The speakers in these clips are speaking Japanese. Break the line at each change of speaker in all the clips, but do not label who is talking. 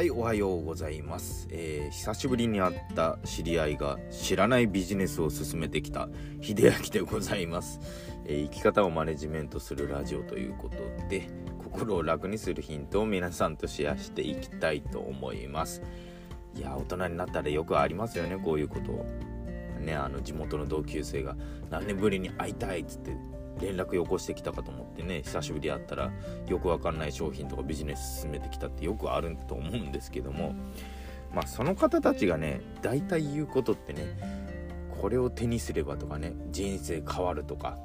はいおはようございます、えー、久しぶりに会った知り合いが知らないビジネスを進めてきた秀明でございます、えー、生き方をマネジメントするラジオということで心を楽にするヒントを皆さんとシェアしていきたいと思います。いや大人になったらよくありますよねこういうこと。をねあの地元の同級生が何年ぶりに会いたいっつって連絡よこしてきたかと思ってね久しぶり会ったらよくわかんない商品とかビジネス進めてきたってよくあると思うんですけどもまあその方たちがね大体言うことってねこれを手にすればとかね人生変わるとか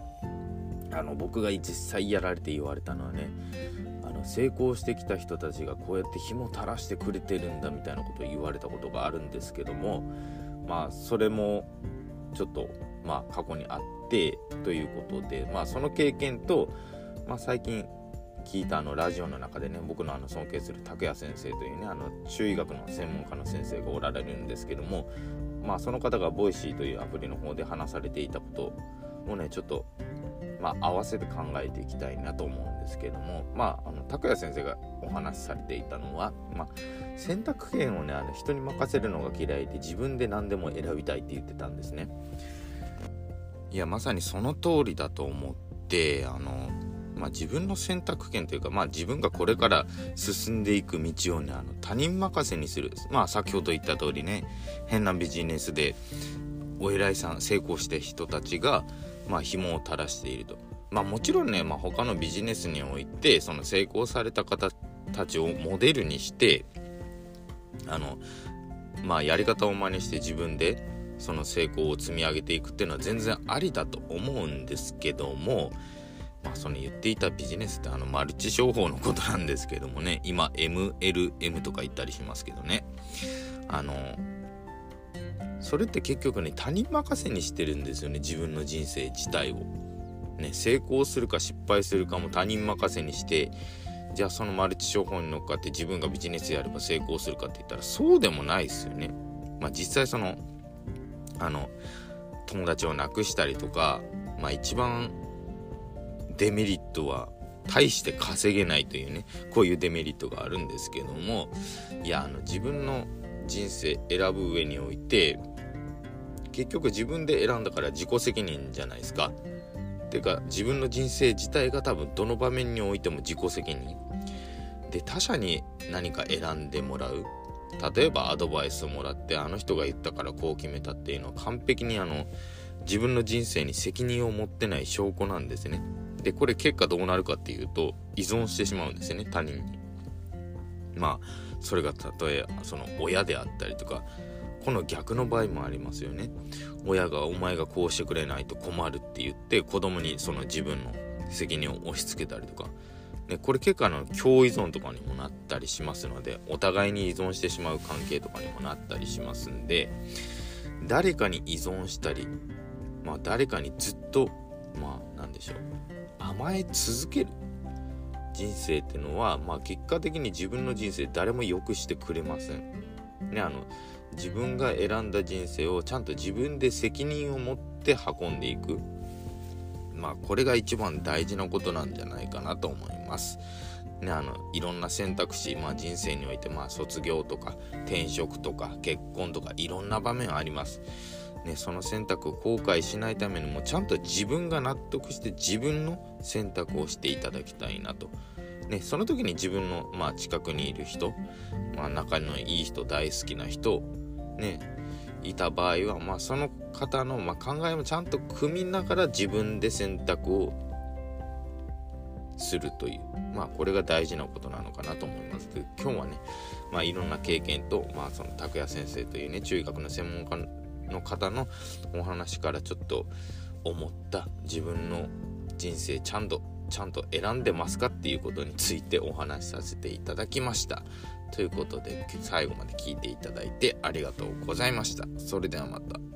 あの僕が実際やられて言われたのはねあの成功してきた人たちがこうやって紐垂らしてくれてるんだみたいなことを言われたことがあるんですけどもまあそれもちょっとまあ過去にあってということでまあその経験と、まあ、最近聞いたあのラジオの中でね僕のあの尊敬する拓也先生というねあの中医学の専門家の先生がおられるんですけどもまあその方が Voicy というアプリの方で話されていたことをねちょっとまあ合わせて考えていきたいなと思うんですけどもまああの拓也先生がお話しされていたのはまあ選択権をねあの人に任せるのが嫌いで自分で何でも選びたいって言ってたんですね。いやまさにその通りだと思ってあの、まあ、自分の選択権というか、まあ、自分がこれから進んでいく道をねあの他人任せにするまあ先ほど言った通りね変なビジネスでお偉いさん成功した人たちが、まあ、紐を垂らしていると。まあ、もちろんね、まあ、他のビジネスにおいてその成功された方たちをモデルにしてあのまあやり方を真似して自分でその成功を積み上げていくっていうのは全然ありだと思うんですけどもまあその言っていたビジネスってあのマルチ商法のことなんですけどもね今 MLM とか言ったりしますけどねあのそれって結局ね他人任せにしてるんですよね自分の人生自体を。ね成功するか失敗するかも他人任せにしてじゃあそのマルチ商法に乗っかって自分がビジネスやれば成功するかって言ったらそうでもないですよね。まあ実際そのあの友達を亡くしたりとか、まあ、一番デメリットは大して稼げないというねこういうデメリットがあるんですけどもいやあの自分の人生選ぶ上において結局自分で選んだから自己責任じゃないですか。てか自分の人生自体が多分どの場面においても自己責任で他者に何か選んでもらう例えばアドバイスをもらってあの人が言ったからこう決めたっていうのは完璧にあの自分の人生に責任を持ってない証拠なんですね。でこれ結果どうなるかっていうと依存してしまうんですよね他人に。まあそれが例えその親であったりとかこの逆の場合もありますよね。親がお前がこうしてくれないと困るって言って子供にその自分の責任を押し付けたりとかね、これ結構あの共依存とかにもなったりしますのでお互いに依存してしまう関係とかにもなったりしますんで誰かに依存したり、まあ、誰かにずっとまあ何でしょう甘え続ける人生っていうのは、まあ、結果的に自分の人生誰も良くしてくれません。ね、あの自分が選んだ人生をちゃんと自分で責任を持って運んでいくまあこれが一番大事なことなんじゃないかなと思います。ね、あのいろんな選択肢、まあ、人生において、まあ、卒業とか転職とか結婚とかいろんな場面あります。ね、その選択を後悔しないためにもちゃんと自分が納得して自分の選択をしていただきたいなと。ね、その時に自分の、まあ、近くにいる人、まあ、仲のいい人大好きな人、ね、いた場合は、まあ、その方の、ま、考えもちゃんと組みながら自分で選択をするという、まあ、これが大事なことなのかなと思います。で今日はね、まあ、いろんな経験と、まあ、その拓也先生というね中学の専門家の方のお話からちょっと思った自分の人生ちゃんとちゃんと選んでますかっていうことについてお話しさせていただきました。ということで最後まで聞いていただいてありがとうございました。それではまた。